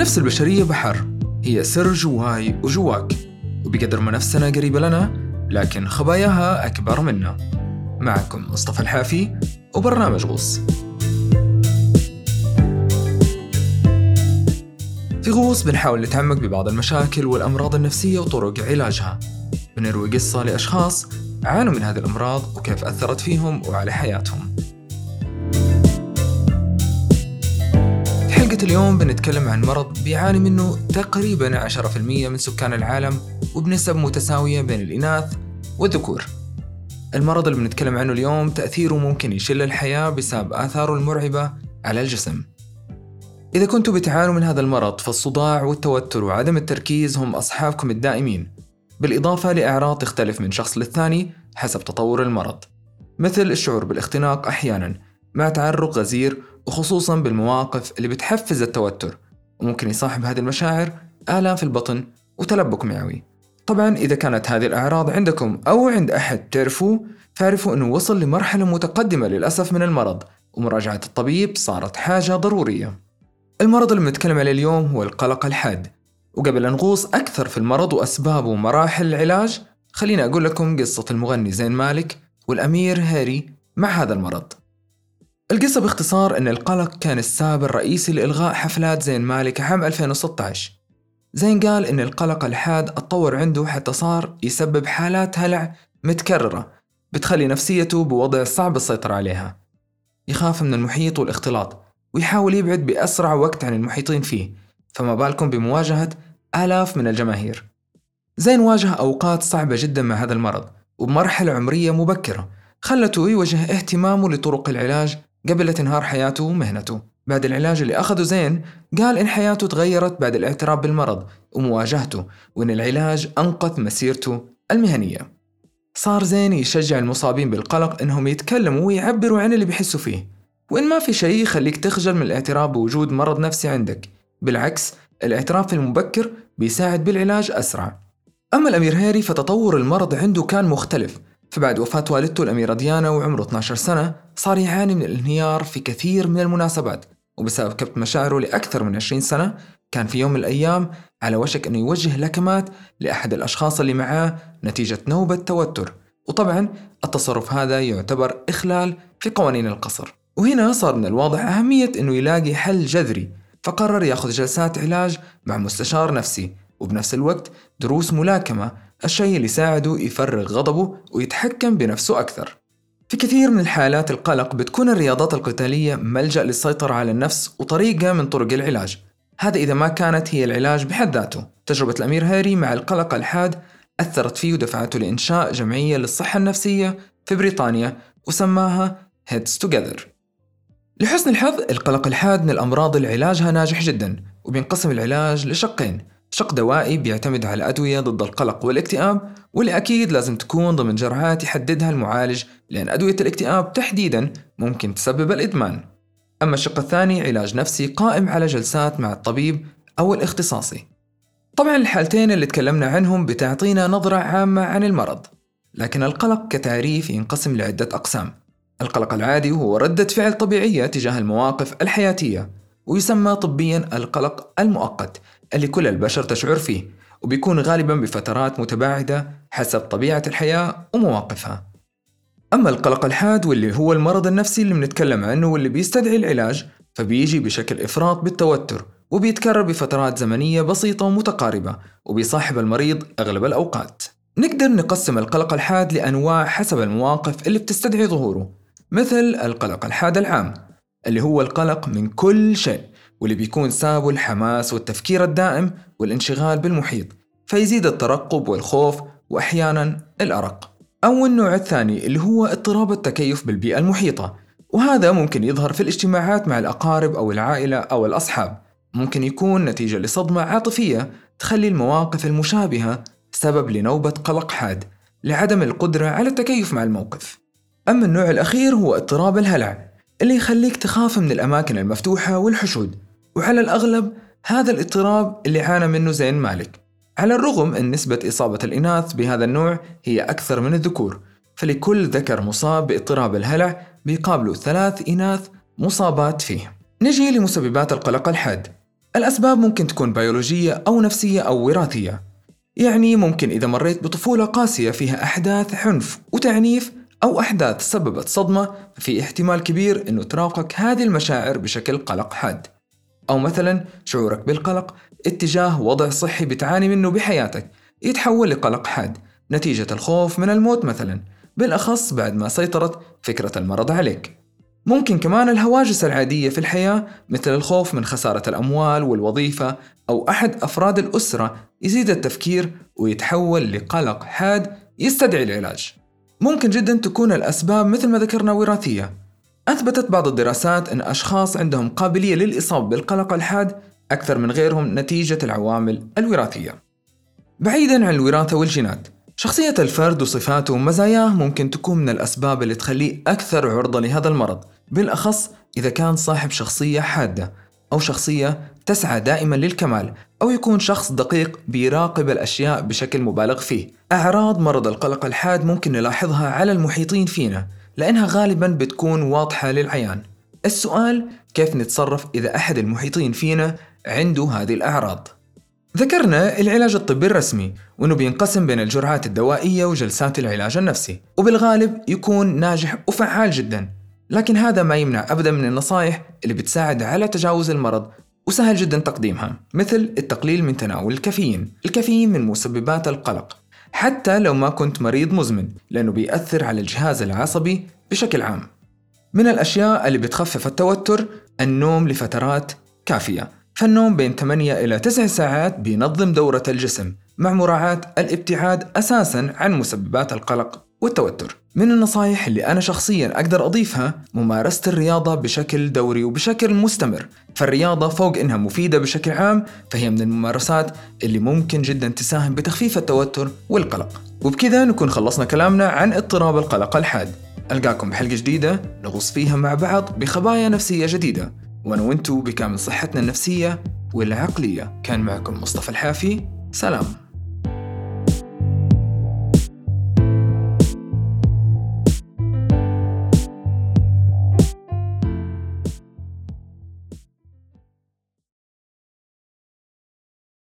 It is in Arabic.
النفس البشرية بحر. هي سر جواي وجواك. وبقدر ما نفسنا قريبة لنا لكن خباياها أكبر منا. معكم مصطفى الحافي وبرنامج غوص. في غوص بنحاول نتعمق ببعض المشاكل والأمراض النفسية وطرق علاجها. بنروي قصة لأشخاص عانوا من هذه الأمراض وكيف أثرت فيهم وعلى حياتهم. حلقة اليوم بنتكلم عن مرض بيعاني منه تقريبا 10% من سكان العالم وبنسب متساوية بين الإناث والذكور. المرض اللي بنتكلم عنه اليوم تأثيره ممكن يشل الحياة بسبب آثاره المرعبة على الجسم. إذا كنتوا بتعانوا من هذا المرض فالصداع والتوتر وعدم التركيز هم أصحابكم الدائمين. بالإضافة لأعراض تختلف من شخص للثاني حسب تطور المرض. مثل الشعور بالاختناق أحيانا مع تعرق غزير وخصوصا بالمواقف اللي بتحفز التوتر وممكن يصاحب هذه المشاعر آلام في البطن وتلبك معوي. طبعا إذا كانت هذه الأعراض عندكم أو عند أحد تعرفوه فاعرفوا أنه وصل لمرحلة متقدمة للأسف من المرض ومراجعة الطبيب صارت حاجة ضرورية. المرض اللي بنتكلم عليه اليوم هو القلق الحاد. وقبل أن نغوص أكثر في المرض وأسبابه ومراحل العلاج خليني أقول لكم قصة المغني زين مالك والأمير هاري مع هذا المرض. القصة باختصار أن القلق كان السبب الرئيسي لإلغاء حفلات زين مالك عام 2016 زين قال أن القلق الحاد اتطور عنده حتى صار يسبب حالات هلع متكررة بتخلي نفسيته بوضع صعب السيطرة عليها. يخاف من المحيط والاختلاط ويحاول يبعد بأسرع وقت عن المحيطين فيه فما بالكم بمواجهة آلاف من الجماهير. زين واجه أوقات صعبة جدا مع هذا المرض وبمرحلة عمرية مبكرة خلته يوجه اهتمامه لطرق العلاج قبل تنهار حياته ومهنته. بعد العلاج اللي أخذه زين قال إن حياته تغيرت بعد الاعتراف بالمرض ومواجهته وإن العلاج أنقذ مسيرته المهنية. صار زين يشجع المصابين بالقلق إنهم يتكلموا ويعبروا عن اللي بيحسوا فيه. وإن ما في شيء يخليك تخجل من الاعتراف بوجود مرض نفسي عندك. بالعكس الاعتراف المبكر بيساعد بالعلاج أسرع. أما الأمير هاري فتطور المرض عنده كان مختلف. فبعد وفاة والدته الأميرة ديانا وعمره 12 سنة صار يعاني من الانهيار في كثير من المناسبات وبسبب كبت مشاعره لأكثر من 20 سنة كان في يوم من الأيام على وشك أنه يوجه لكمات لأحد الأشخاص اللي معاه نتيجة نوبة توتر. وطبعا التصرف هذا يعتبر إخلال في قوانين القصر. وهنا صار من الواضح أهمية أنه يلاقي حل جذري فقرر ياخذ جلسات علاج مع مستشار نفسي وبنفس الوقت دروس ملاكمة الشيء اللي يساعده يفرغ غضبه ويتحكم بنفسه أكثر. في كثير من الحالات القلق بتكون الرياضات القتالية ملجأ للسيطرة على النفس وطريقة من طرق العلاج. هذا إذا ما كانت هي العلاج بحد ذاته. تجربة الأمير هاري مع القلق الحاد أثرت فيه ودفعته لإنشاء جمعية للصحة النفسية في بريطانيا وسماها Heads Together. لحسن الحظ القلق الحاد من الأمراض اللي علاجها ناجح جدا وبينقسم العلاج لشقين. شق دوائي بيعتمد على أدوية ضد القلق والاكتئاب واللي أكيد لازم تكون ضمن جرعات يحددها المعالج لأن أدوية الاكتئاب تحديدا ممكن تسبب الإدمان. أما الشق الثاني علاج نفسي قائم على جلسات مع الطبيب أو الاختصاصي. طبعا الحالتين اللي تكلمنا عنهم بتعطينا نظرة عامة عن المرض لكن القلق كتعريف ينقسم لعدة أقسام. القلق العادي هو ردة فعل طبيعية تجاه المواقف الحياتية ويسمى طبيا القلق المؤقت اللي كل البشر تشعر فيه وبيكون غالبا بفترات متباعدة حسب طبيعة الحياة ومواقفها. أما القلق الحاد واللي هو المرض النفسي اللي بنتكلم عنه واللي بيستدعي العلاج فبيجي بشكل إفراط بالتوتر وبيتكرر بفترات زمنية بسيطة ومتقاربة وبيصاحب المريض أغلب الأوقات. نقدر نقسم القلق الحاد لأنواع حسب المواقف اللي بتستدعي ظهوره مثل القلق الحاد العام. اللي هو القلق من كل شيء واللي بيكون سابه الحماس والتفكير الدائم والانشغال بالمحيط فيزيد الترقب والخوف وأحيانا الأرق. أو النوع الثاني اللي هو اضطراب التكيف بالبيئة المحيطة وهذا ممكن يظهر في الاجتماعات مع الأقارب أو العائلة أو الأصحاب. ممكن يكون نتيجة لصدمة عاطفية تخلي المواقف المشابهة سبب لنوبة قلق حاد لعدم القدرة على التكيف مع الموقف. أما النوع الأخير هو اضطراب الهلع اللي يخليك تخاف من الأماكن المفتوحة والحشود. وعلى الأغلب هذا الاضطراب اللي عانى منه زين مالك. على الرغم أن نسبة إصابة الإناث بهذا النوع هي أكثر من الذكور فلكل ذكر مصاب باضطراب الهلع بيقابلوا ثلاث إناث مصابات فيه. نجي لمسببات القلق الحاد. الأسباب ممكن تكون بيولوجية أو نفسية أو وراثية. يعني ممكن إذا مريت بطفولة قاسية فيها أحداث عنف وتعنيف أو أحداث سببت صدمة في احتمال كبير أنه تراقك هذه المشاعر بشكل قلق حاد. أو مثلا شعورك بالقلق اتجاه وضع صحي بتعاني منه بحياتك يتحول لقلق حاد نتيجة الخوف من الموت مثلا بالأخص بعد ما سيطرت فكرة المرض عليك. ممكن كمان الهواجس العادية في الحياة مثل الخوف من خسارة الأموال والوظيفة أو أحد أفراد الأسرة يزيد التفكير ويتحول لقلق حاد يستدعي العلاج. ممكن جدا تكون الأسباب مثل ما ذكرنا وراثية. أثبتت بعض الدراسات أن أشخاص عندهم قابلية للإصابة بالقلق الحاد أكثر من غيرهم نتيجة العوامل الوراثية. بعيدا عن الوراثة والجينات شخصية الفرد وصفاته ومزاياه ممكن تكون من الأسباب اللي تخليه أكثر عرضة لهذا المرض بالأخص إذا كان صاحب شخصية حادة أو شخصية تسعى دائما للكمال أو يكون شخص دقيق بيراقب الأشياء بشكل مبالغ فيه. أعراض مرض القلق الحاد ممكن نلاحظها على المحيطين فينا لأنها غالبا بتكون واضحة للعيان. السؤال كيف نتصرف إذا أحد المحيطين فينا عنده هذه الأعراض؟ ذكرنا العلاج الطبي الرسمي وانه بينقسم بين الجرعات الدوائية وجلسات العلاج النفسي وبالغالب يكون ناجح وفعال جدا. لكن هذا ما يمنع ابدا من النصائح اللي بتساعد على تجاوز المرض وسهل جدا تقديمها مثل التقليل من تناول الكافيين. الكافيين من مسببات القلق. حتى لو ما كنت مريض مزمن لأنه بيأثر على الجهاز العصبي بشكل عام. من الأشياء اللي بتخفف التوتر النوم لفترات كافية. فالنوم بين 8 إلى 9 ساعات بينظم دورة الجسم مع مراعاة الابتعاد أساسا عن مسببات القلق. والتوتر. من النصائح اللي أنا شخصيا أقدر أضيفها ممارسة الرياضة بشكل دوري وبشكل مستمر. فالرياضة فوق إنها مفيدة بشكل عام فهي من الممارسات اللي ممكن جدا تساهم بتخفيف التوتر والقلق. وبكذا نكون خلصنا كلامنا عن اضطراب القلق الحاد. ألقاكم بحلقة جديدة نغوص فيها مع بعض بخبايا نفسية جديدة. وأنا وأنتو بكامل صحتنا النفسية والعقلية. كان معكم مصطفى الحافي. سلام.